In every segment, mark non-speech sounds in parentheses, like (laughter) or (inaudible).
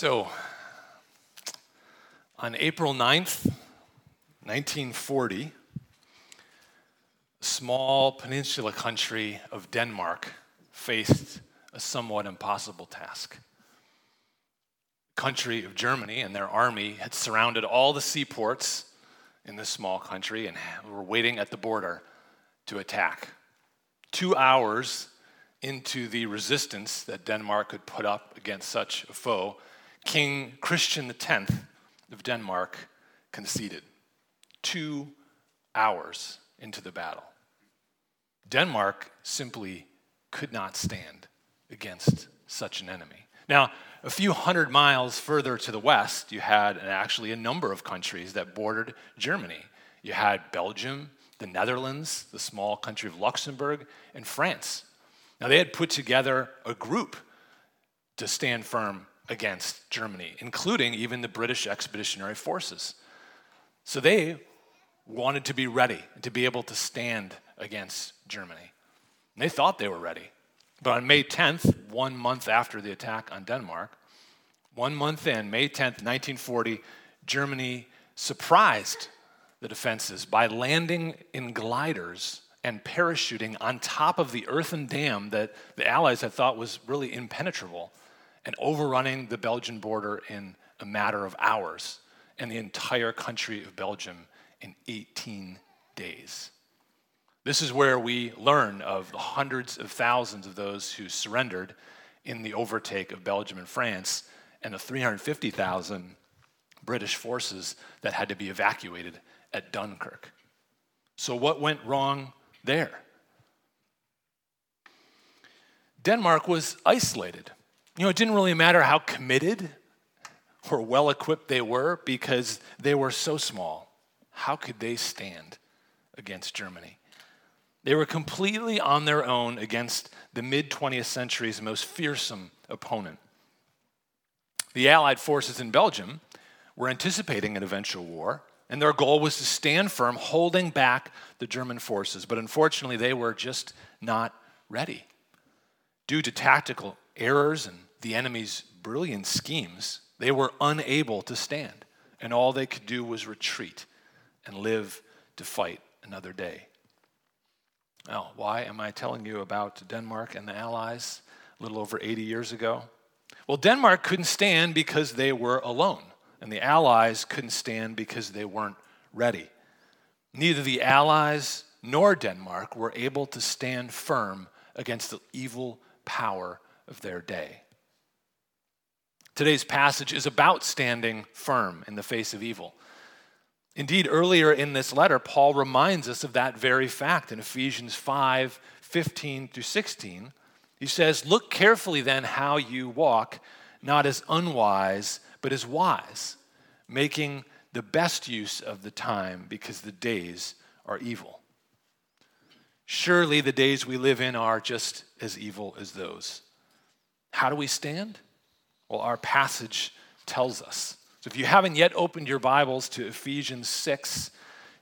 So, on April 9th, 1940, a small peninsula country of Denmark faced a somewhat impossible task. Country of Germany and their army had surrounded all the seaports in this small country and were waiting at the border to attack. Two hours into the resistance that Denmark could put up against such a foe, King Christian X of Denmark conceded. Two hours into the battle. Denmark simply could not stand against such an enemy. Now, a few hundred miles further to the west, you had actually a number of countries that bordered Germany. You had Belgium, the Netherlands, the small country of Luxembourg, and France. Now, they had put together a group to stand firm against Germany, including even the British Expeditionary Forces. So they wanted to be ready to be able to stand against Germany. And they thought they were ready. But on May 10th, one month after the attack on Denmark, one month in, May 10th, 1940, Germany surprised the defenses by landing in gliders and parachuting on top of the earthen dam that the Allies had thought was really impenetrable and overrunning the Belgian border in a matter of hours and the entire country of Belgium in 18 days. This is where we learn of the hundreds of thousands of those who surrendered in the overtake of Belgium and France and the 350,000 British forces that had to be evacuated at Dunkirk. So, what went wrong there? Denmark was isolated. You know, it didn't really matter how committed or well equipped they were because they were so small. How could they stand against Germany? They were completely on their own against the mid 20th century's most fearsome opponent. The Allied forces in Belgium were anticipating an eventual war, and their goal was to stand firm, holding back the German forces. But unfortunately, they were just not ready. Due to tactical errors and the enemy's brilliant schemes, they were unable to stand, and all they could do was retreat and live to fight another day. Now, why am I telling you about Denmark and the Allies a little over 80 years ago? Well, Denmark couldn't stand because they were alone, and the Allies couldn't stand because they weren't ready. Neither the Allies nor Denmark were able to stand firm against the evil power of their day. Today's passage is about standing firm in the face of evil. Indeed, earlier in this letter, Paul reminds us of that very fact in Ephesians 5 15 through 16. He says, Look carefully then how you walk, not as unwise, but as wise, making the best use of the time because the days are evil. Surely the days we live in are just as evil as those. How do we stand? Well, our passage tells us. So if you haven't yet opened your Bibles to Ephesians 6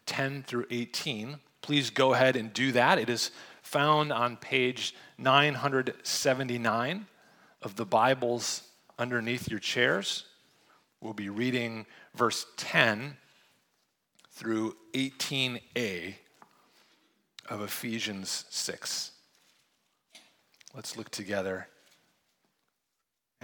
10 through 18, please go ahead and do that. It is found on page 979 of the Bibles underneath your chairs. We'll be reading verse 10 through 18a of Ephesians 6. Let's look together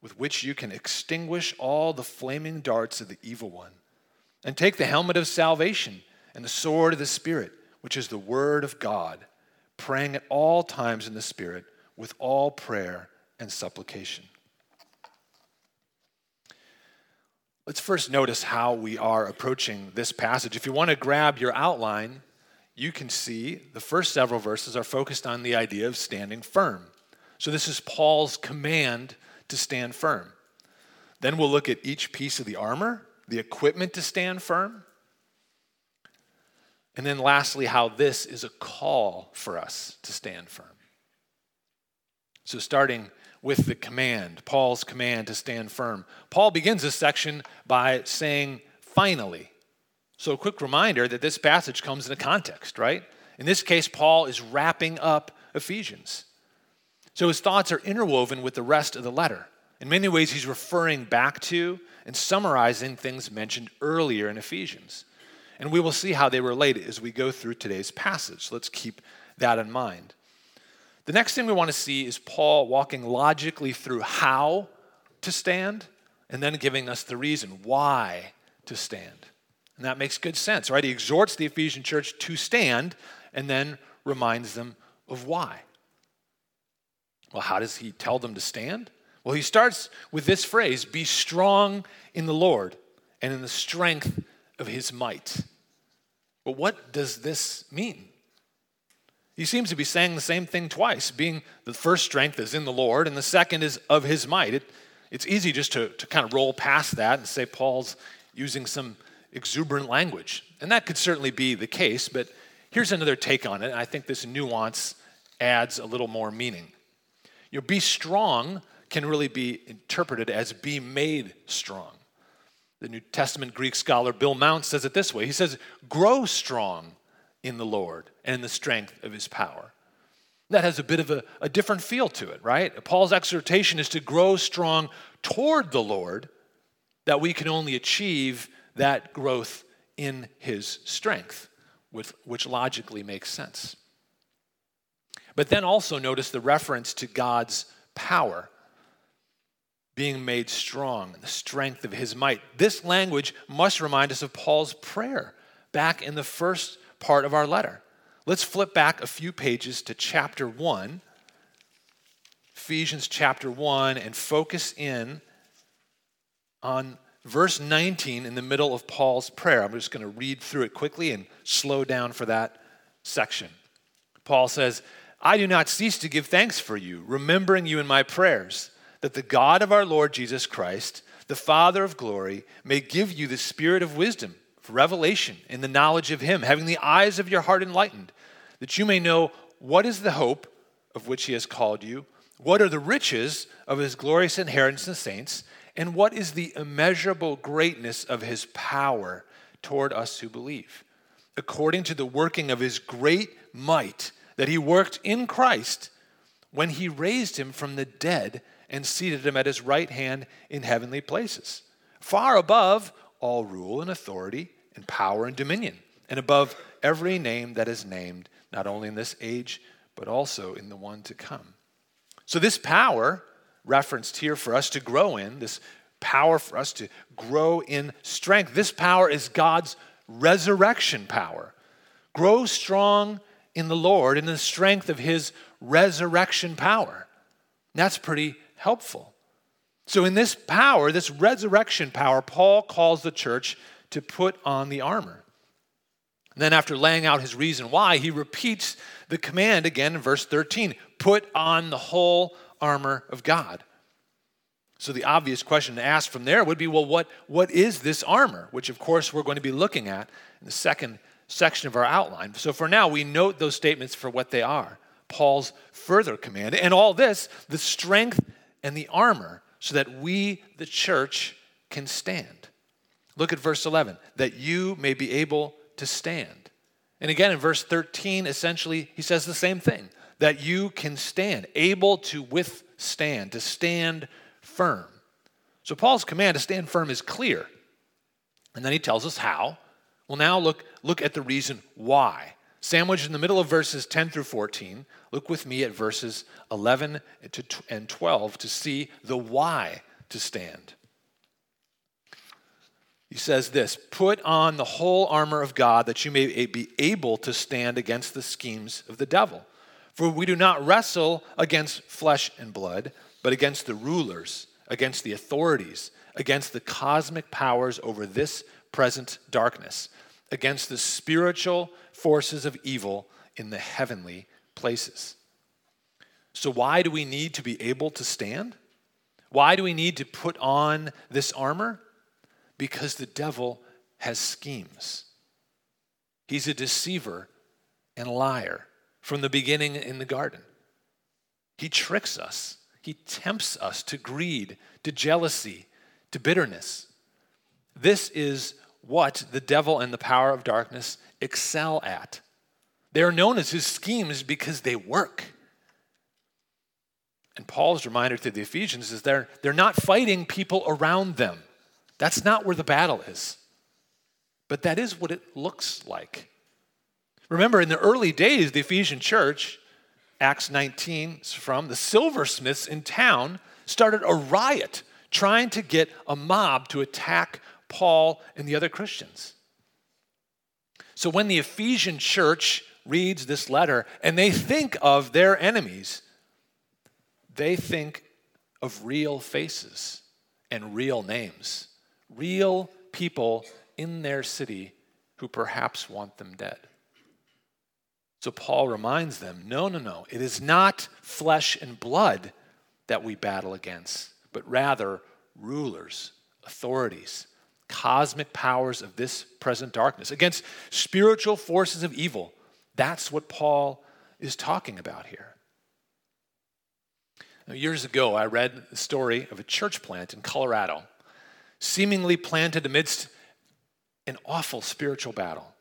with which you can extinguish all the flaming darts of the evil one. And take the helmet of salvation and the sword of the Spirit, which is the word of God, praying at all times in the Spirit with all prayer and supplication. Let's first notice how we are approaching this passage. If you want to grab your outline, you can see the first several verses are focused on the idea of standing firm. So, this is Paul's command to stand firm. Then we'll look at each piece of the armor, the equipment to stand firm. And then lastly, how this is a call for us to stand firm. So, starting with the command, Paul's command to stand firm. Paul begins this section by saying, finally. So, a quick reminder that this passage comes in a context, right? In this case, Paul is wrapping up Ephesians. So his thoughts are interwoven with the rest of the letter. In many ways, he's referring back to and summarizing things mentioned earlier in Ephesians. And we will see how they relate as we go through today's passage. Let's keep that in mind. The next thing we want to see is Paul walking logically through how to stand and then giving us the reason why to stand. And that makes good sense, right? He exhorts the Ephesian church to stand and then reminds them of why. Well, how does he tell them to stand? Well, he starts with this phrase be strong in the Lord and in the strength of his might. But what does this mean? He seems to be saying the same thing twice, being the first strength is in the Lord, and the second is of his might. It, it's easy just to, to kind of roll past that and say Paul's using some exuberant language. And that could certainly be the case, but here's another take on it. I think this nuance adds a little more meaning. You know, be strong can really be interpreted as be made strong. The New Testament Greek scholar Bill Mounce says it this way He says, Grow strong in the Lord and in the strength of his power. That has a bit of a, a different feel to it, right? Paul's exhortation is to grow strong toward the Lord, that we can only achieve that growth in his strength, with, which logically makes sense. But then also notice the reference to God's power being made strong, the strength of his might. This language must remind us of Paul's prayer back in the first part of our letter. Let's flip back a few pages to chapter 1, Ephesians chapter 1, and focus in on verse 19 in the middle of Paul's prayer. I'm just going to read through it quickly and slow down for that section. Paul says, I do not cease to give thanks for you, remembering you in my prayers, that the God of our Lord Jesus Christ, the Father of glory, may give you the spirit of wisdom, of revelation, in the knowledge of him, having the eyes of your heart enlightened, that you may know what is the hope of which he has called you, what are the riches of his glorious inheritance in saints, and what is the immeasurable greatness of his power toward us who believe, according to the working of his great might that he worked in Christ when he raised him from the dead and seated him at his right hand in heavenly places, far above all rule and authority and power and dominion, and above every name that is named, not only in this age, but also in the one to come. So, this power referenced here for us to grow in, this power for us to grow in strength, this power is God's resurrection power. Grow strong in the Lord in the strength of his resurrection power. That's pretty helpful. So, in this power, this resurrection power, Paul calls the church to put on the armor. And then, after laying out his reason why, he repeats the command again in verse 13 put on the whole armor of God. So, the obvious question to ask from there would be well, what, what is this armor? Which, of course, we're going to be looking at in the second section of our outline. So for now, we note those statements for what they are Paul's further command. And all this, the strength and the armor, so that we, the church, can stand. Look at verse 11 that you may be able to stand. And again, in verse 13, essentially, he says the same thing that you can stand, able to withstand, to stand firm. So Paul's command to stand firm is clear. And then he tells us how. Well, now look, look at the reason why. Sandwiched in the middle of verses 10 through 14, look with me at verses 11 and 12 to see the why to stand. He says this Put on the whole armor of God that you may be able to stand against the schemes of the devil. For we do not wrestle against flesh and blood, but against the rulers, against the authorities, against the cosmic powers over this present darkness, against the spiritual forces of evil in the heavenly places. So, why do we need to be able to stand? Why do we need to put on this armor? Because the devil has schemes. He's a deceiver and a liar from the beginning in the garden. He tricks us, he tempts us to greed, to jealousy, to bitterness. This is what the devil and the power of darkness excel at. They are known as his schemes because they work. And Paul's reminder to the Ephesians is they're, they're not fighting people around them. That's not where the battle is. But that is what it looks like. Remember, in the early days, the Ephesian church, Acts 19 is from, the silversmiths in town started a riot trying to get a mob to attack Paul and the other Christians. So when the Ephesian church reads this letter and they think of their enemies, they think of real faces and real names, real people in their city who perhaps want them dead. So Paul reminds them no, no, no. It is not flesh and blood that we battle against, but rather rulers, authorities, cosmic powers of this present darkness, against spiritual forces of evil. That's what Paul is talking about here. Now, years ago, I read the story of a church plant in Colorado, seemingly planted amidst an awful spiritual battle.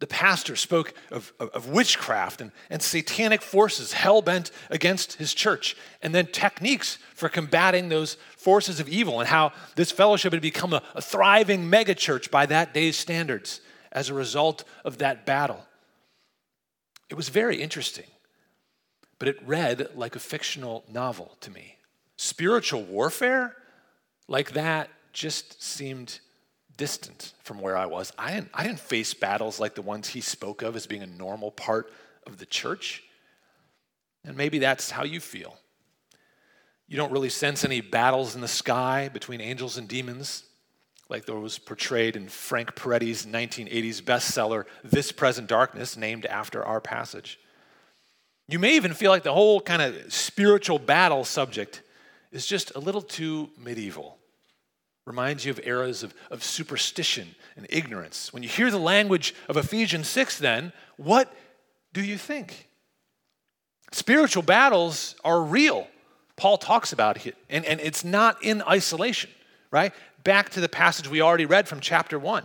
The pastor spoke of, of, of witchcraft and, and satanic forces hell bent against his church, and then techniques for combating those forces of evil, and how this fellowship had become a, a thriving megachurch by that day's standards as a result of that battle. It was very interesting but it read like a fictional novel to me. Spiritual warfare, like that, just seemed distant from where I was. I didn't, I didn't face battles like the ones he spoke of as being a normal part of the church. And maybe that's how you feel. You don't really sense any battles in the sky between angels and demons, like those portrayed in Frank Peretti's 1980s bestseller, This Present Darkness, named after our passage. You may even feel like the whole kind of spiritual battle subject is just a little too medieval. Reminds you of eras of, of superstition and ignorance. When you hear the language of Ephesians 6, then, what do you think? Spiritual battles are real. Paul talks about it, and, and it's not in isolation, right? Back to the passage we already read from chapter 1.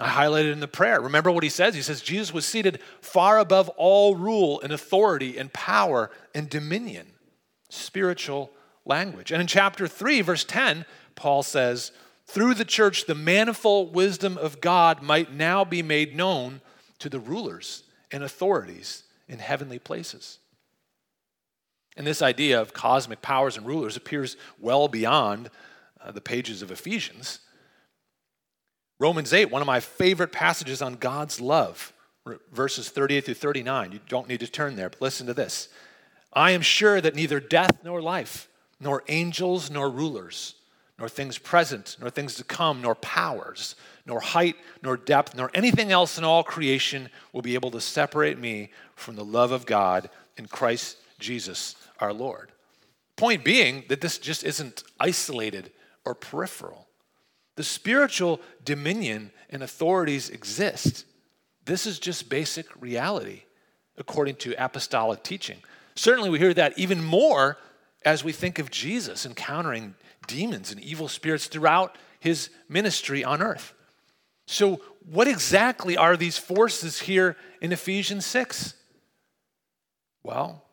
I highlighted in the prayer. Remember what he says? He says, Jesus was seated far above all rule and authority and power and dominion. Spiritual language. And in chapter 3, verse 10, Paul says, through the church, the manifold wisdom of God might now be made known to the rulers and authorities in heavenly places. And this idea of cosmic powers and rulers appears well beyond uh, the pages of Ephesians. Romans 8, one of my favorite passages on God's love, verses 38 through 39. You don't need to turn there, but listen to this. I am sure that neither death nor life, nor angels nor rulers, nor things present, nor things to come, nor powers, nor height, nor depth, nor anything else in all creation will be able to separate me from the love of God in Christ Jesus our Lord. Point being that this just isn't isolated or peripheral. The spiritual dominion and authorities exist. This is just basic reality according to apostolic teaching. Certainly, we hear that even more as we think of Jesus encountering demons and evil spirits throughout his ministry on earth. So, what exactly are these forces here in Ephesians 6? Well,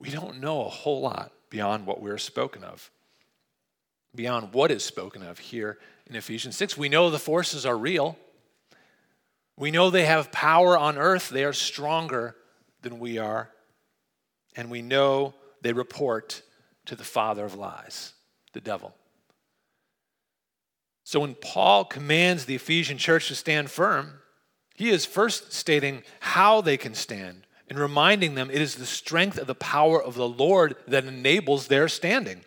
we don't know a whole lot beyond what we're spoken of, beyond what is spoken of here in Ephesians 6. We know the forces are real. We know they have power on earth. They are stronger than we are. And we know they report to the father of lies, the devil, So when Paul commands the Ephesian church to stand firm, he is first stating how they can stand and reminding them it is the strength of the power of the Lord that enables their standing.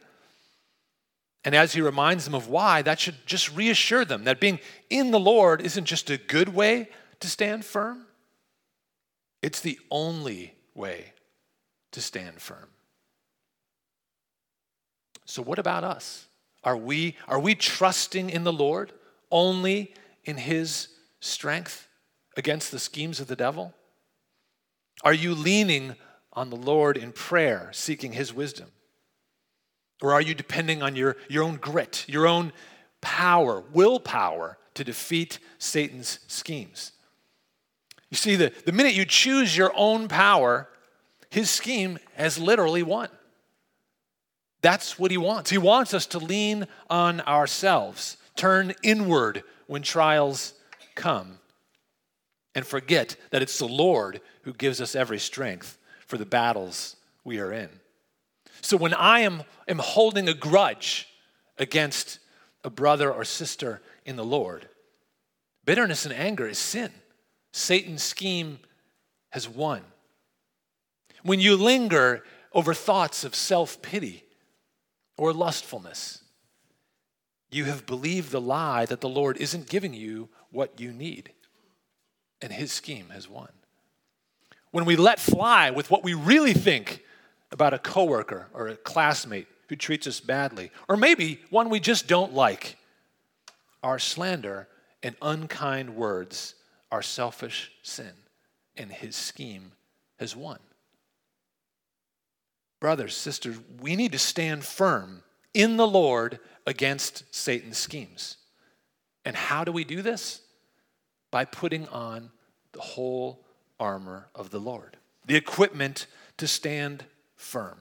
And as he reminds them of why, that should just reassure them that being in the Lord isn't just a good way to stand firm, it's the only way to stand firm. So, what about us? Are we, are we trusting in the Lord only in His strength against the schemes of the devil? Are you leaning on the Lord in prayer, seeking His wisdom? Or are you depending on your, your own grit, your own power, willpower to defeat Satan's schemes? You see, the, the minute you choose your own power, his scheme has literally won. That's what he wants. He wants us to lean on ourselves, turn inward when trials come, and forget that it's the Lord who gives us every strength for the battles we are in. So when I am, am holding a grudge against a brother or sister in the Lord, bitterness and anger is sin. Satan's scheme has won. When you linger over thoughts of self pity, or lustfulness. You have believed the lie that the Lord isn't giving you what you need, and his scheme has won. When we let fly with what we really think about a coworker or a classmate who treats us badly, or maybe one we just don't like, our slander and unkind words are selfish sin, and his scheme has won. Brothers, sisters, we need to stand firm in the Lord against Satan's schemes. And how do we do this? By putting on the whole armor of the Lord, the equipment to stand firm.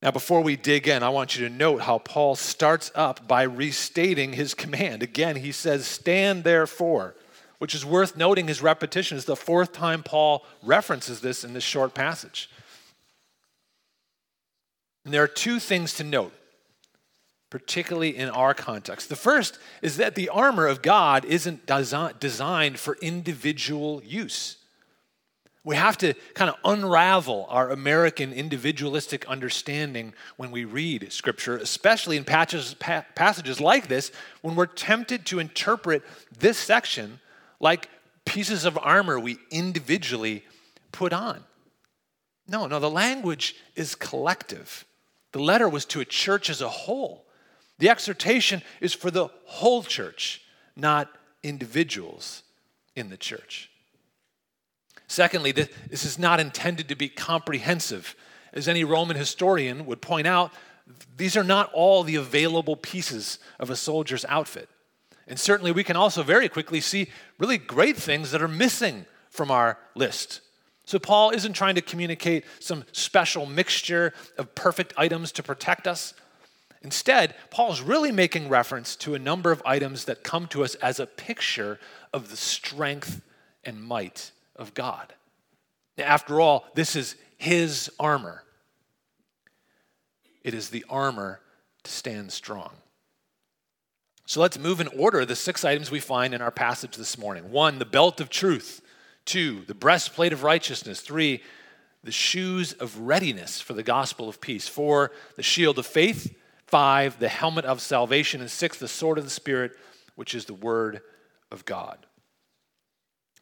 Now, before we dig in, I want you to note how Paul starts up by restating his command. Again, he says, Stand therefore which is worth noting his repetition is the fourth time Paul references this in this short passage. And there are two things to note, particularly in our context. The first is that the armor of God isn't desi- designed for individual use. We have to kind of unravel our American individualistic understanding when we read Scripture, especially in patches, pa- passages like this, when we're tempted to interpret this section like pieces of armor we individually put on. No, no, the language is collective. The letter was to a church as a whole. The exhortation is for the whole church, not individuals in the church. Secondly, this is not intended to be comprehensive. As any Roman historian would point out, these are not all the available pieces of a soldier's outfit. And certainly we can also very quickly see really great things that are missing from our list. So Paul isn't trying to communicate some special mixture of perfect items to protect us. Instead, Paul is really making reference to a number of items that come to us as a picture of the strength and might of God. After all, this is his armor. It is the armor to stand strong. So let's move in order the six items we find in our passage this morning. One, the belt of truth. Two, the breastplate of righteousness. Three, the shoes of readiness for the gospel of peace. Four, the shield of faith. Five, the helmet of salvation. And six, the sword of the Spirit, which is the word of God.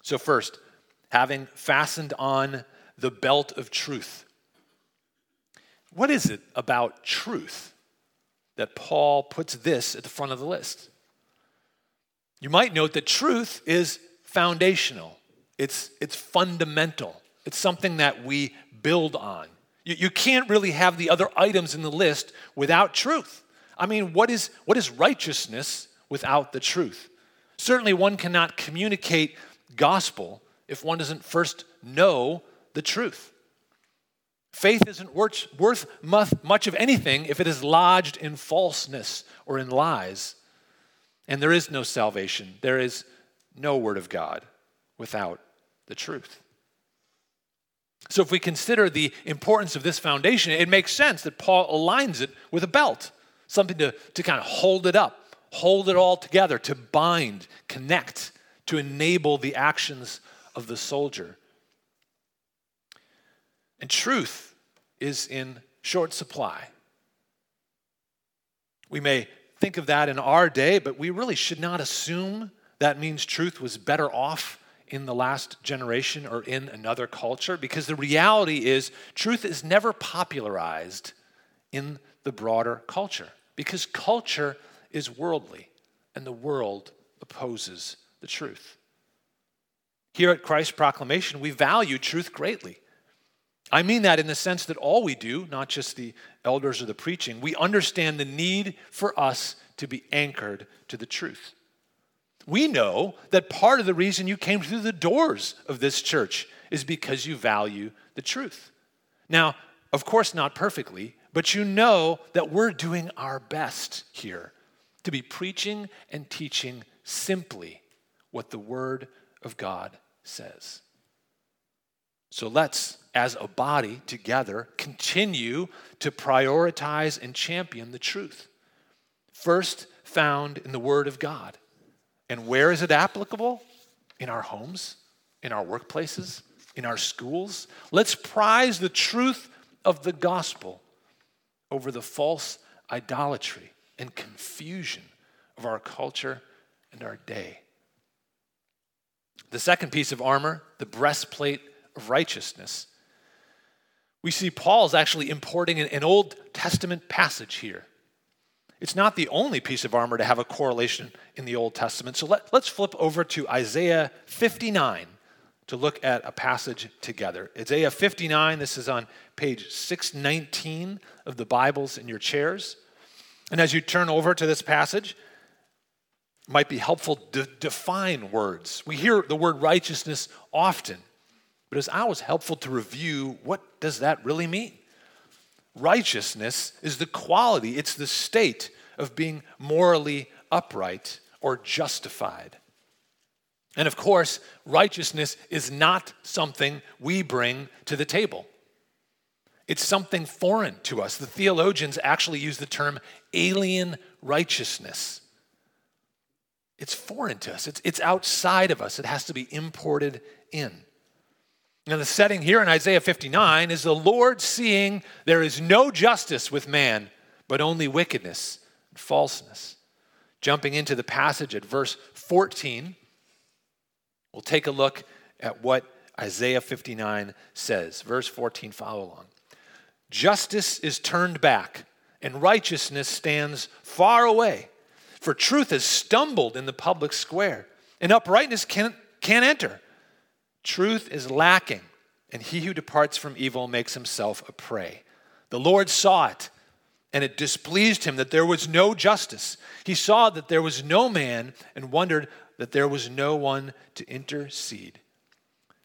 So, first, having fastened on the belt of truth. What is it about truth that Paul puts this at the front of the list. You might note that truth is foundational, it's, it's fundamental, it's something that we build on. You, you can't really have the other items in the list without truth. I mean, what is, what is righteousness without the truth? Certainly, one cannot communicate gospel if one doesn't first know the truth. Faith isn't worth, much of anything if it is lodged in falseness or in lies. And there is no salvation. There is no word of God without the truth. So, if we consider the importance of this foundation, it makes sense that Paul aligns it with a belt. something to, to kind of hold it up, hold it all together, to bind, connect, to enable the actions of the soldier. And truth is in short supply. We may think of that in our day, but we really should not assume that means truth was better off in the last generation or in another culture because the reality is truth is never popularized in the broader culture because culture is worldly and the world opposes the truth. Here at Christ's Proclamation, we value truth greatly. I mean that in the sense that all we do, not just the elders or the preaching, we understand the need for us to be anchored to the truth. We know that part of the reason you came through the doors of this church is because you value the truth. Now, of course, not perfectly, but you know that we're doing our best here to be preaching and teaching simply what the Word of God says. So let's, as a body together, continue to prioritize and champion the truth. First found in the Word of God. And where is it applicable? In our homes, in our workplaces, in our schools. Let's prize the truth of the gospel over the false idolatry and confusion of our culture and our day. The second piece of armor, the breastplate righteousness. We see Paul's actually importing an Old Testament passage here. It's not the only piece of armor to have a correlation in the Old Testament. So let, us flip over to Isaiah 59 to look at a passage together. Isaiah 59, this is on page 619 of the Bibles in your chairs. And as you turn over to this passage, might be helpful to define words. We hear the word righteousness often, but it's always helpful to review what does that really mean? Righteousness is the quality, it's the state of being morally upright or justified. And of course, righteousness is not something we bring to the table. It's something foreign to us. The theologians actually use the term alien righteousness. It's foreign to us, it's, it's outside of us, it has to be imported in. Now, the setting here in Isaiah 59 is the Lord seeing there is no justice with man, but only wickedness and falseness. Jumping into the passage at verse 14, we'll take a look at what Isaiah 59 says. Verse 14, follow along. Justice is turned back, and righteousness stands far away. For truth has stumbled in the public square, and uprightness can't, can't enter. Truth is lacking, and he who departs from evil makes himself a prey. The Lord saw it, and it displeased him that there was no justice. He saw that there was no man, and wondered that there was no one to intercede.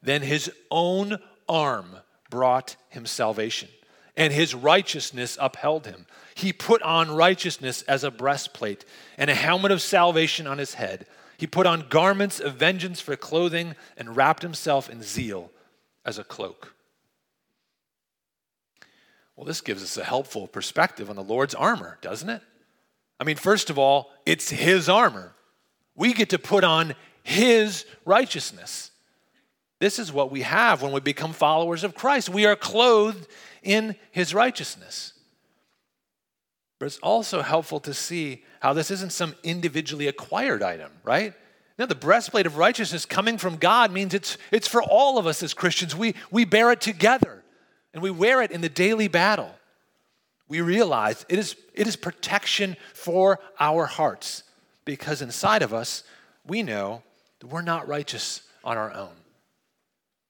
Then his own arm brought him salvation, and his righteousness upheld him. He put on righteousness as a breastplate, and a helmet of salvation on his head. He put on garments of vengeance for clothing and wrapped himself in zeal as a cloak. Well, this gives us a helpful perspective on the Lord's armor, doesn't it? I mean, first of all, it's his armor. We get to put on his righteousness. This is what we have when we become followers of Christ. We are clothed in his righteousness. But it's also helpful to see how this isn't some individually acquired item, right? Now, the breastplate of righteousness coming from God means it's, it's for all of us as Christians. We, we bear it together and we wear it in the daily battle. We realize it is, it is protection for our hearts because inside of us, we know that we're not righteous on our own.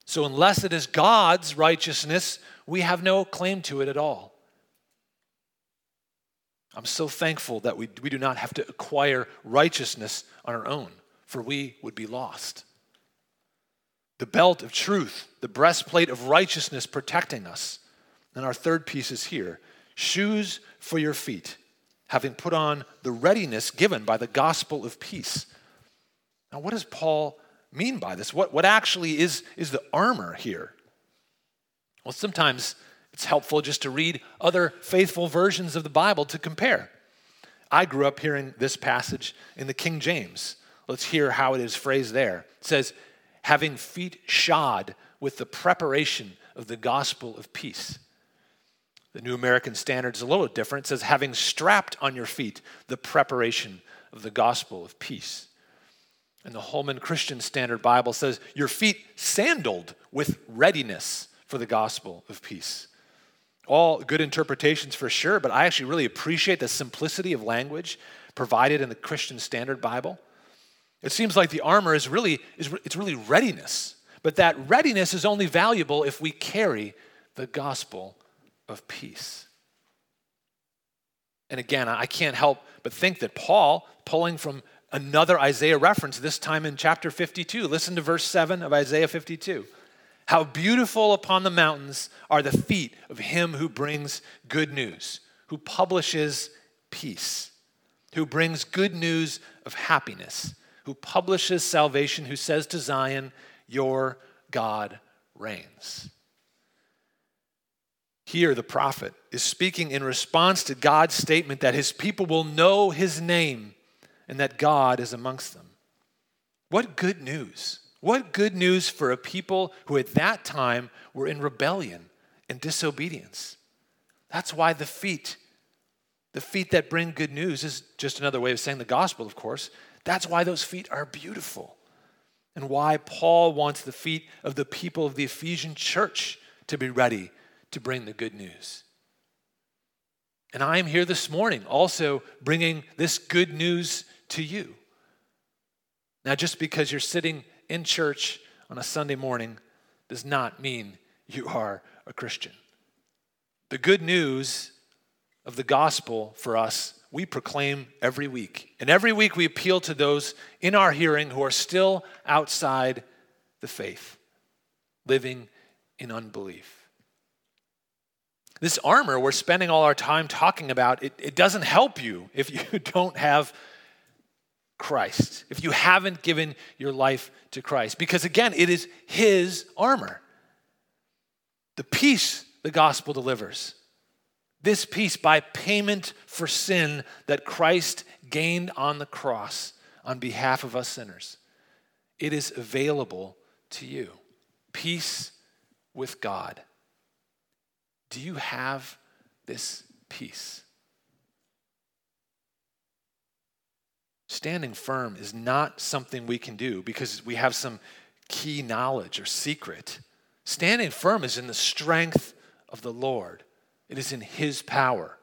So, unless it is God's righteousness, we have no claim to it at all. I'm so thankful that we, we do not have to acquire righteousness on our own, for we would be lost. The belt of truth, the breastplate of righteousness protecting us. And our third piece is here shoes for your feet, having put on the readiness given by the gospel of peace. Now, what does Paul mean by this? What, what actually is, is the armor here? Well, sometimes it's helpful just to read other faithful versions of the Bible to compare. I grew up hearing this passage in the King James. Let's hear how it is phrased there. It says, having feet shod with the preparation of the gospel of peace. The New American Standard is a little different. It says, having strapped on your feet the preparation of the gospel of peace. And the Holman Christian Standard Bible says, your feet sandaled with readiness for the gospel of peace. All good interpretations for sure, but I actually really appreciate the simplicity of language provided in the Christian Standard Bible. It seems like the armor is really, is, it's really readiness, but that readiness is only valuable if we carry the gospel of peace. And again, I can't help but think that Paul, pulling from another Isaiah reference, this time in chapter 52, listen to verse 7 of Isaiah 52. How beautiful upon the mountains are the feet of him who brings good news, who publishes peace, who brings good news of happiness, who publishes salvation, who says to Zion, Your God reigns. Here, the prophet is speaking in response to God's statement that his people will know his name and that God is amongst them. What good news! What good news for a people who at that time were in rebellion and disobedience. That's why the feet, the feet that bring good news, is just another way of saying the gospel, of course. That's why those feet are beautiful. And why Paul wants the feet of the people of the Ephesian church to be ready to bring the good news. And I am here this morning also bringing this good news to you. Now, just because you're sitting in church on a Sunday morning does not mean you are a Christian. The good news of the gospel for us, we proclaim every week. And every week we appeal to those in our hearing who are still outside the faith, living in unbelief. This armor we're spending all our time talking about, it, it doesn't help you if you (laughs) don't have Christ, if you haven't given your life to Christ. Because again, it is His armor. The peace the gospel delivers. This peace by payment for sin that Christ gained on the cross on behalf of us sinners. It is available to you. Peace with God. Do you have this peace? Standing firm is not something we can do because we have some key knowledge or secret. Standing firm is in the strength of the Lord, it is in His power,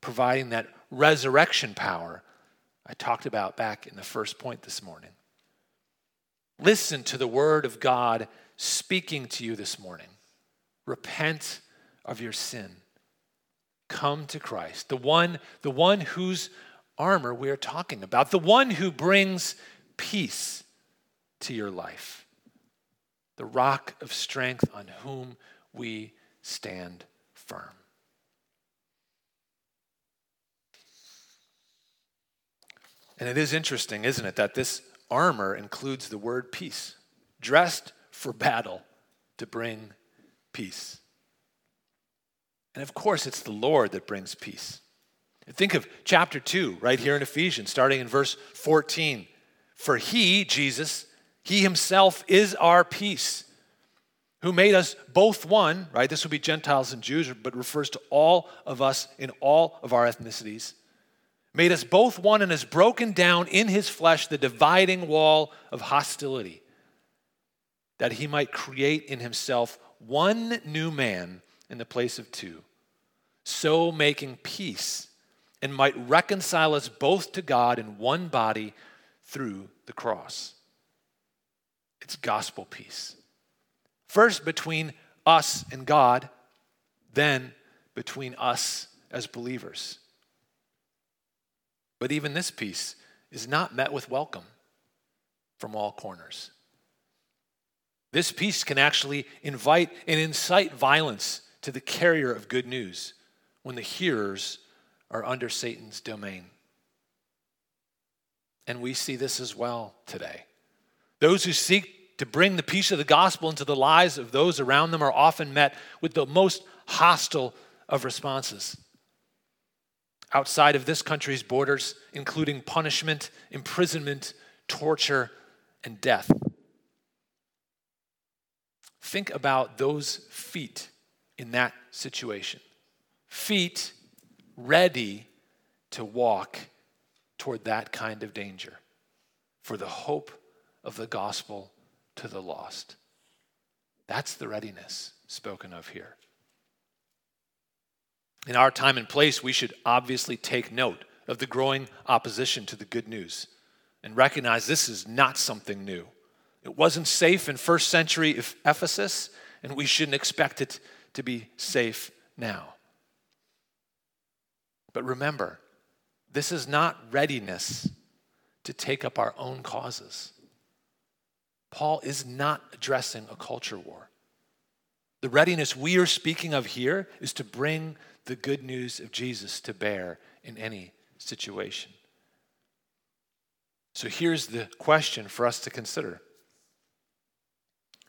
providing that resurrection power I talked about back in the first point this morning. Listen to the word of God speaking to you this morning. Repent of your sin. Come to Christ, the one, the one whose armor we are talking about, the one who brings peace to your life, the rock of strength on whom we stand firm. And it is interesting, isn't it, that this armor includes the word peace, dressed for battle to bring peace. And of course, it's the Lord that brings peace. Think of chapter 2 right here in Ephesians, starting in verse 14. For he, Jesus, he himself is our peace, who made us both one, right? This would be Gentiles and Jews, but refers to all of us in all of our ethnicities. Made us both one and has broken down in his flesh the dividing wall of hostility, that he might create in himself one new man in the place of two so making peace, and might reconcile us both to God in one body through the cross. It's gospel peace. First between us and God, then between us as believers. But even this peace is not met with welcome from all corners. This peace can actually invite and incite violence to the carrier of good news when the hearers are under Satan's domain. And we see this as well today. Those who seek to bring the peace of the gospel into the lives of those around them are often met with the most hostile of responses. outside of this country's borders, including punishment, imprisonment, torture, and death. Think about those feet in that situation. Feet ready to walk toward that kind of danger for the hope of the gospel to the lost. That's the readiness spoken of here. In our time and place, we should obviously take note of the growing opposition to the good news and recognize this is not something new. It wasn't safe in first century Ephesus, and we shouldn't expect it to be safe now. But remember, this is not readiness to take up our own causes. Paul is not addressing a culture war. The readiness we are speaking of here is to bring the good news of Jesus to bear in any situation. So here's the question for us to consider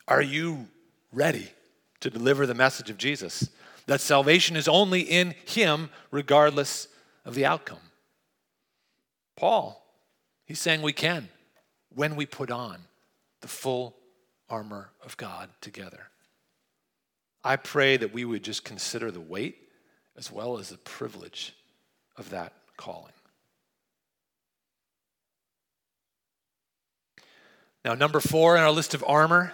Are you ready to deliver the message of Jesus? That salvation is only in Him, regardless of the outcome. Paul, he's saying we can when we put on the full armor of God together. I pray that we would just consider the weight as well as the privilege of that calling. Now, number four in our list of armor,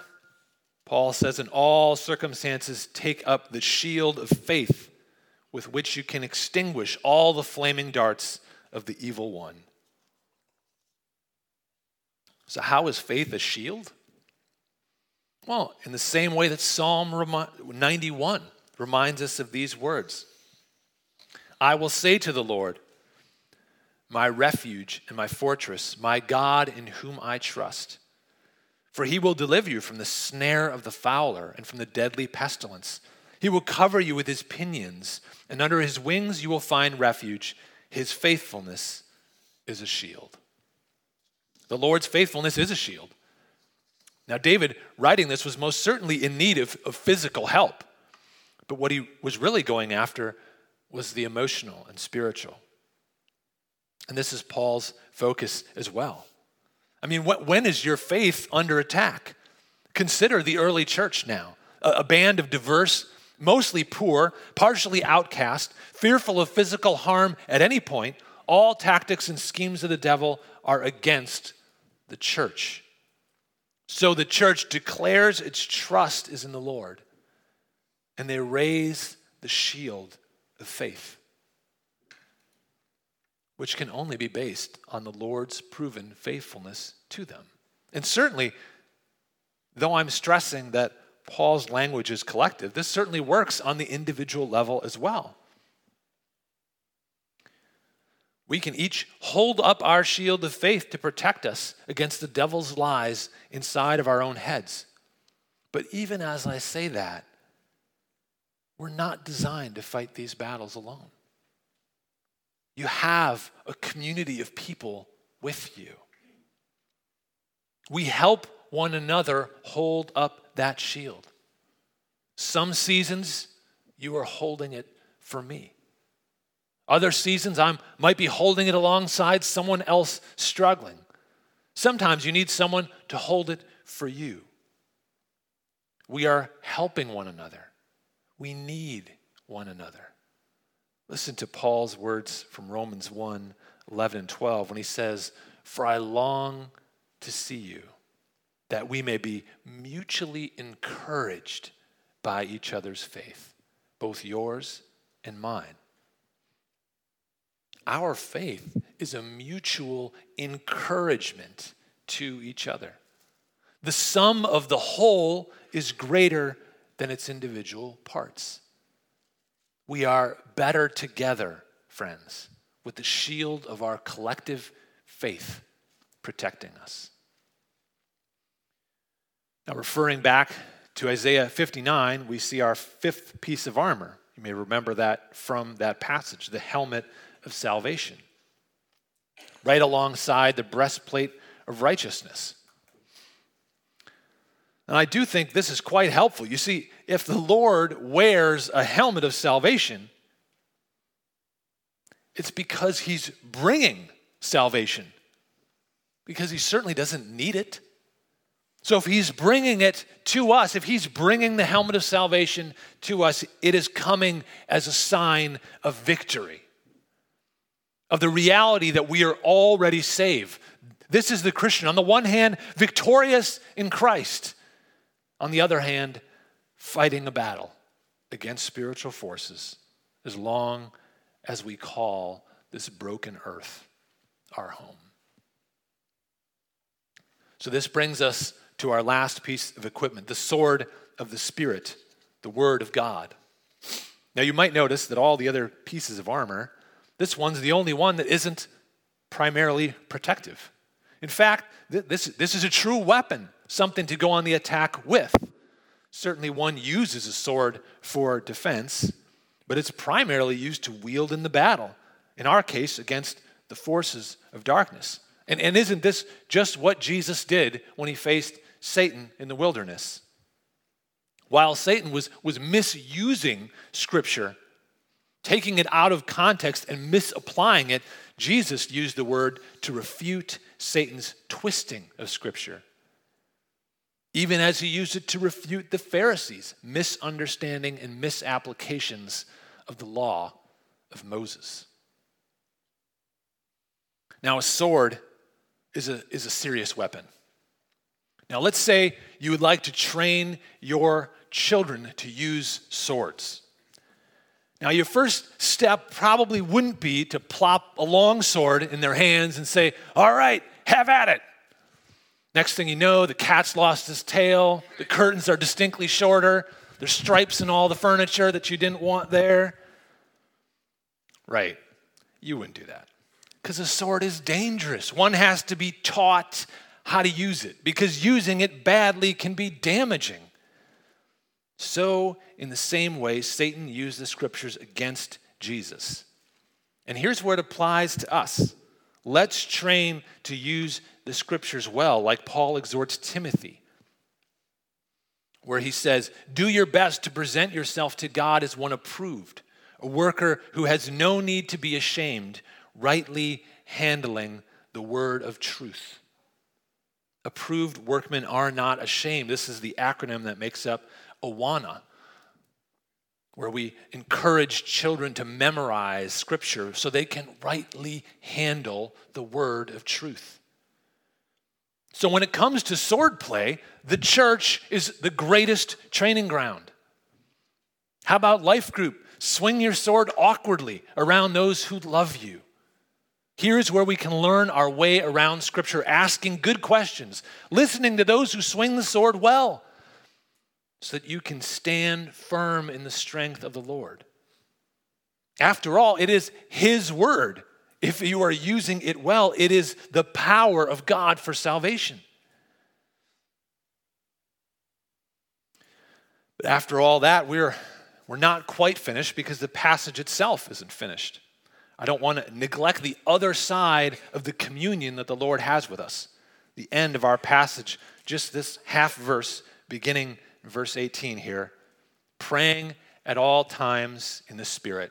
Paul says, in all circumstances, take up the shield of faith with which you can extinguish all the flaming darts of the evil one. So, how is faith a shield? Well, in the same way that Psalm 91 reminds us of these words I will say to the Lord, my refuge and my fortress, my God in whom I trust. For he will deliver you from the snare of the fowler and from the deadly pestilence. He will cover you with his pinions, and under his wings you will find refuge. His faithfulness is a shield. The Lord's faithfulness is a shield. Now, David, writing this, was most certainly in need of, of physical help. But what he was really going after was the emotional and spiritual. And this is Paul's focus as well. I mean, when is your faith under attack? Consider the early church now a band of diverse, mostly poor, partially outcast, fearful of physical harm at any point. All tactics and schemes of the devil are against the church. So the church declares its trust is in the Lord, and they raise the shield of faith, which can only be based on the Lord's proven faithfulness to them. And certainly, though I'm stressing that Paul's language is collective, this certainly works on the individual level as well. We can each hold up our shield of faith to protect us against the devil's lies inside of our own heads. But even as I say that, we're not designed to fight these battles alone. You have a community of people with you. We help one another hold up that shield. Some seasons, you are holding it for me. Other seasons, I might be holding it alongside someone else struggling. Sometimes you need someone to hold it for you. We are helping one another. We need one another. Listen to Paul's words from Romans 1 11 and 12 when he says, For I long to see you, that we may be mutually encouraged by each other's faith, both yours and mine. Our faith is a mutual encouragement to each other. The sum of the whole is greater than its individual parts. We are better together, friends, with the shield of our collective faith protecting us. Now, referring back to Isaiah 59, we see our fifth piece of armor. You may remember that from that passage the helmet of salvation, right alongside the breastplate of righteousness. And I do think this is quite helpful. You see, if the Lord wears a helmet of salvation, It's because he's bringing salvation, because he certainly doesn't need it. So if he's bringing it to us, if he's bringing the helmet of salvation to us, it is coming as a sign of victory, of the reality that we are already saved. This is the Christian. On the one hand, victorious in Christ. On the other hand, fighting a battle against spiritual forces as long as we call this broken earth our home. So, this brings us to our last piece of equipment the sword of the Spirit, the Word of God. Now, you might notice that all the other pieces of armor, this one's the only one that isn't primarily protective. In fact, this, this is a true weapon, something to go on the attack with. Certainly, one uses a sword for defense, but it's primarily used to wield in the battle, in our case, against the forces of darkness. And, and isn't this just what Jesus did when he faced Satan in the wilderness. While Satan was, was misusing Scripture, taking it out of context and misapplying it, Jesus used the word to refute Satan's twisting of Scripture. Even as he used it to refute the Pharisees' misunderstanding and misapplications of the law of Moses. Now, a sword is a, is a serious weapon. Now, let's say you would like to train your children to use swords. Now, your first step probably wouldn't be to plop a long sword in their hands and say, All right, have at it. Next thing you know, the cat's lost his tail, the curtains are distinctly shorter, there's stripes in all the furniture that you didn't want there. Right, you wouldn't do that. Because a sword is dangerous. One has to be taught how to use it because using it badly can be damaging. So, in the same way, Satan used the scriptures against Jesus. And here's where it applies to us. Let's train to use the scriptures well, like Paul exhorts Timothy, where he says, Do your best to present yourself to God as one approved, a worker who has no need to be ashamed, rightly handling the word of truth approved workmen are not ashamed. This is the acronym that makes up AWANA, where we encourage children to memorize scripture so they can rightly handle the word of truth. So, when it comes to swordplay, the church is the greatest training ground. How about life group? Swing your sword awkwardly around those who love you. Here's where we can learn our way around Scripture, asking good questions, listening to those who swing the sword well, so that you can stand firm in the strength of the Lord. After all, it is His word. If you are using it well, it is the power of God for salvation. But after all that, we're, we're not quite finished because the passage itself isn't finished. I don't want to neglect the other side of the communion that the Lord has with us. The end of our passage, just this half verse, beginning verse 18 here praying at all times in the Spirit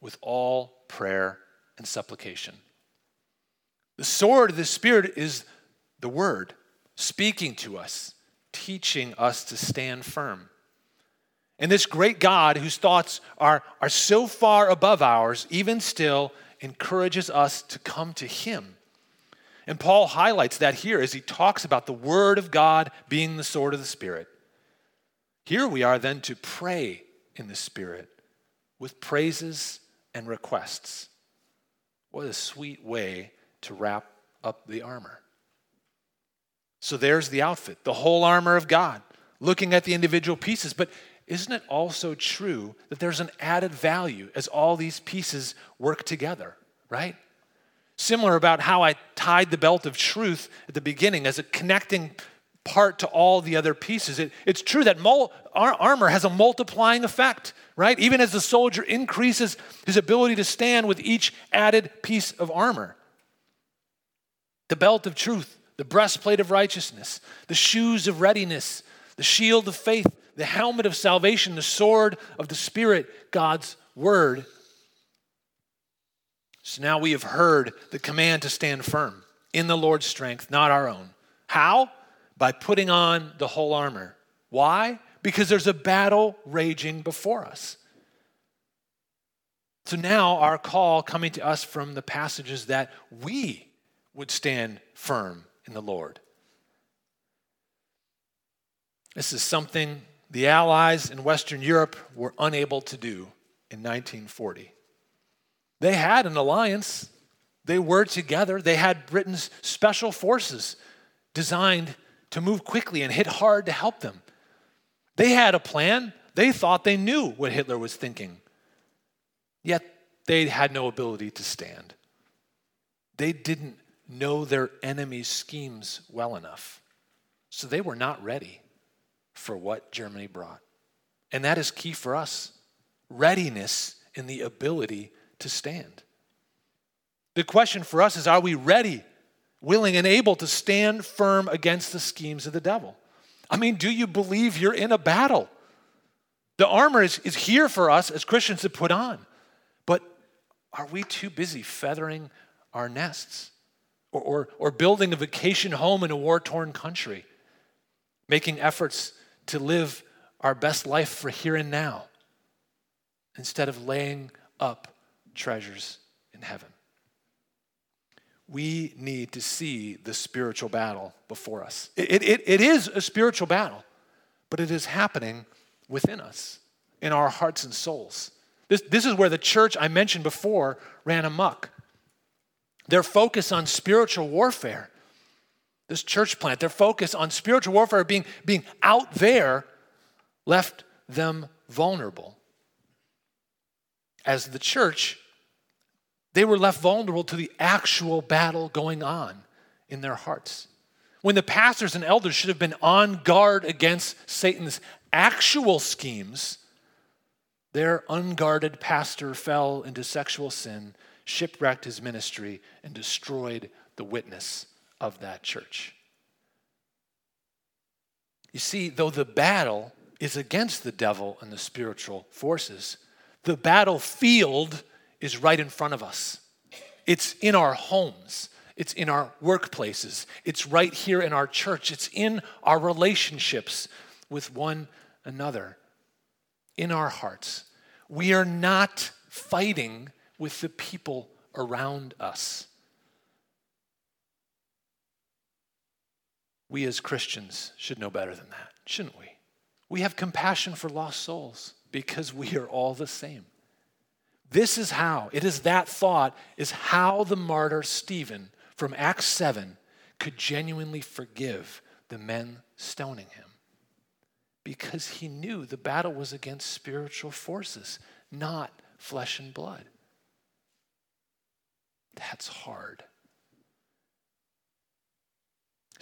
with all prayer and supplication. The sword of the Spirit is the Word speaking to us, teaching us to stand firm. And this great God, whose thoughts are, are so far above ours, even still encourages us to come to Him. And Paul highlights that here as he talks about the Word of God being the sword of the Spirit. Here we are then to pray in the Spirit with praises and requests. What a sweet way to wrap up the armor. So there's the outfit, the whole armor of God, looking at the individual pieces. But isn't it also true that there's an added value as all these pieces work together, right? Similar about how I tied the belt of truth at the beginning as a connecting part to all the other pieces. It, it's true that mul- our armor has a multiplying effect, right? Even as the soldier increases his ability to stand with each added piece of armor. The belt of truth, the breastplate of righteousness, the shoes of readiness, the shield of faith, the helmet of salvation, the sword of the Spirit, God's word. So now we have heard the command to stand firm in the Lord's strength, not our own. How? By putting on the whole armor. Why? Because there's a battle raging before us. So now our call coming to us from the passages that we would stand firm in the Lord. This is something the Allies in Western Europe were unable to do in 1940. They had an alliance, they were together, they had Britain's special forces designed to move quickly and hit hard to help them. They had a plan, they thought they knew what Hitler was thinking, yet they had no ability to stand. They didn't know their enemy's schemes well enough, so they were not ready for what Germany brought. And that is key for us readiness in the ability to stand. The question for us is are we ready, willing, and able to stand firm against the schemes of the devil? I mean, do you believe you're in a battle? The armor is, is here for us as Christians to put on. But are we too busy feathering our nests or, or, or building a vacation home in a war torn country, making efforts to live our best life for here and now instead of laying up treasures in heaven. We need to see the spiritual battle before us. It, it, it is a spiritual battle, but it is happening within us, in our hearts and souls. This, this is where the church I mentioned before ran amok. Their focus on spiritual warfare this church plant, their focus on spiritual warfare being, being out there, left them vulnerable. As the church, they were left vulnerable to the actual battle going on in their hearts. When the pastors and elders should have been on guard against Satan's actual schemes, their unguarded pastor fell into sexual sin, shipwrecked his ministry, and destroyed the witness of that church. You see, though the battle is against the devil and the spiritual forces, the battlefield is right in front of us. It's in our homes, it's in our workplaces, it's right here in our church, it's in our relationships with one another, in our hearts. We are not fighting with the people around us. We as Christians should know better than that, shouldn't we? We have compassion for lost souls because we are all the same. This is how, it is that thought, is how the martyr Stephen from Acts 7 could genuinely forgive the men stoning him. Because he knew the battle was against spiritual forces, not flesh and blood. That's hard.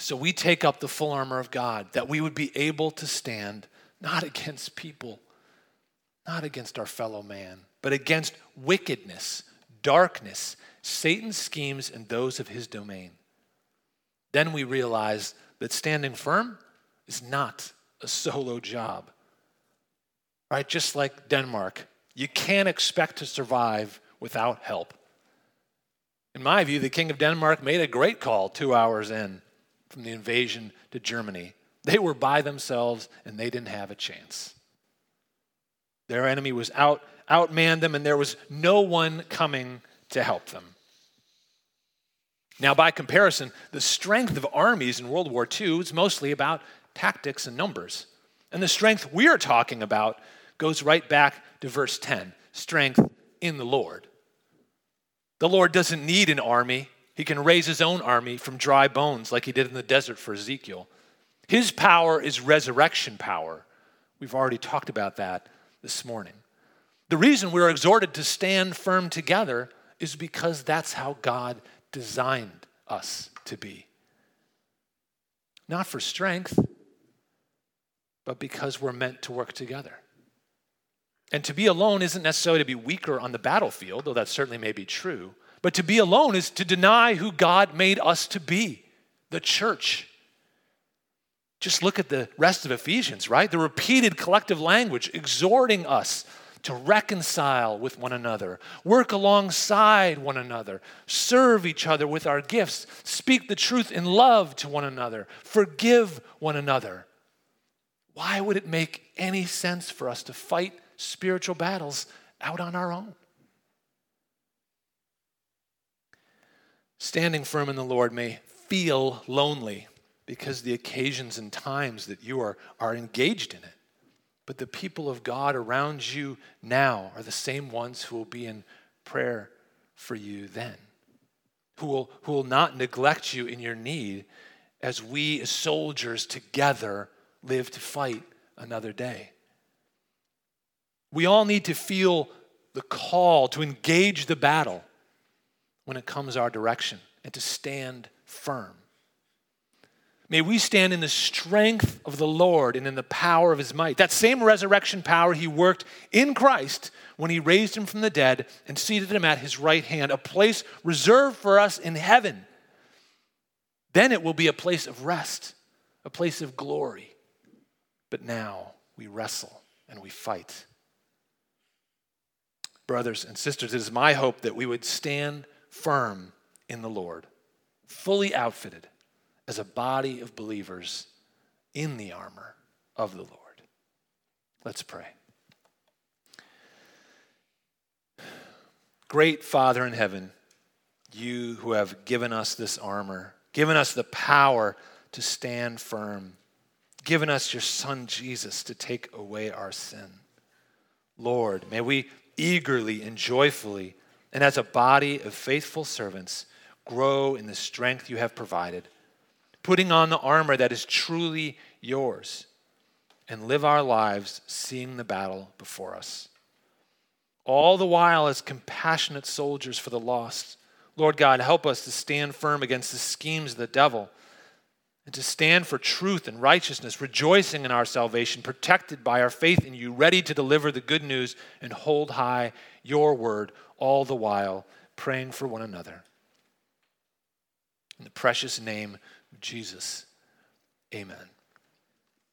So we take up the full armor of God that we would be able to stand not against people, not against our fellow man, but against wickedness, darkness, Satan's schemes, and those of his domain. Then we realize that standing firm is not a solo job. Right? Just like Denmark, you can't expect to survive without help. In my view, the King of Denmark made a great call two hours in from the invasion to Germany. They were by themselves and they didn't have a chance. Their enemy was out, outmanned them, and there was no one coming to help them. Now, by comparison, the strength of armies in World War II is mostly about tactics and numbers. And the strength we're talking about goes right back to verse 10 strength in the Lord. The Lord doesn't need an army, he can raise his own army from dry bones like he did in the desert for Ezekiel. His power is resurrection power. We've already talked about that this morning. The reason we're exhorted to stand firm together is because that's how God designed us to be. Not for strength, but because we're meant to work together. And to be alone isn't necessarily to be weaker on the battlefield, though that certainly may be true. But to be alone is to deny who God made us to be, the church. Just look at the rest of Ephesians, right? The repeated collective language exhorting us to reconcile with one another, work alongside one another, serve each other with our gifts, speak the truth in love to one another, forgive one another. Why would it make any sense for us to fight spiritual battles out on our own? Standing firm in the Lord may feel lonely because the occasions and times that you are, are engaged in it. But the people of God around you now are the same ones who will be in prayer for you then, who will, who will not neglect you in your need as we as soldiers together live to fight another day. We all need to feel the call to engage the battle when it comes our direction and to stand firm. May we stand in the strength of the Lord and in the power of his might. That same resurrection power he worked in Christ when he raised him from the dead and seated him at his right hand, a place reserved for us in heaven. Then it will be a place of rest, a place of glory. But now we wrestle and we fight. Brothers and sisters, it is my hope that we would stand firm in the Lord, fully outfitted as a body of believers in the armor of the Lord. Let's pray. Great Father in heaven, you who have given us this armor, given us the power to stand firm, given us your Son Jesus to take away our sin. Lord, may we eagerly and joyfully, and as a body of faithful servants, grow in the strength you have provided putting on the armor that is truly yours, and live our lives seeing the battle before us. All the while, as compassionate soldiers for the lost, Lord God, help us to stand firm against the schemes of the devil and to stand for truth and righteousness, rejoicing in our salvation, protected by our faith in you, ready to deliver the good news and hold high your word, all the while praying for one another. In the precious name of Jesus. Amen.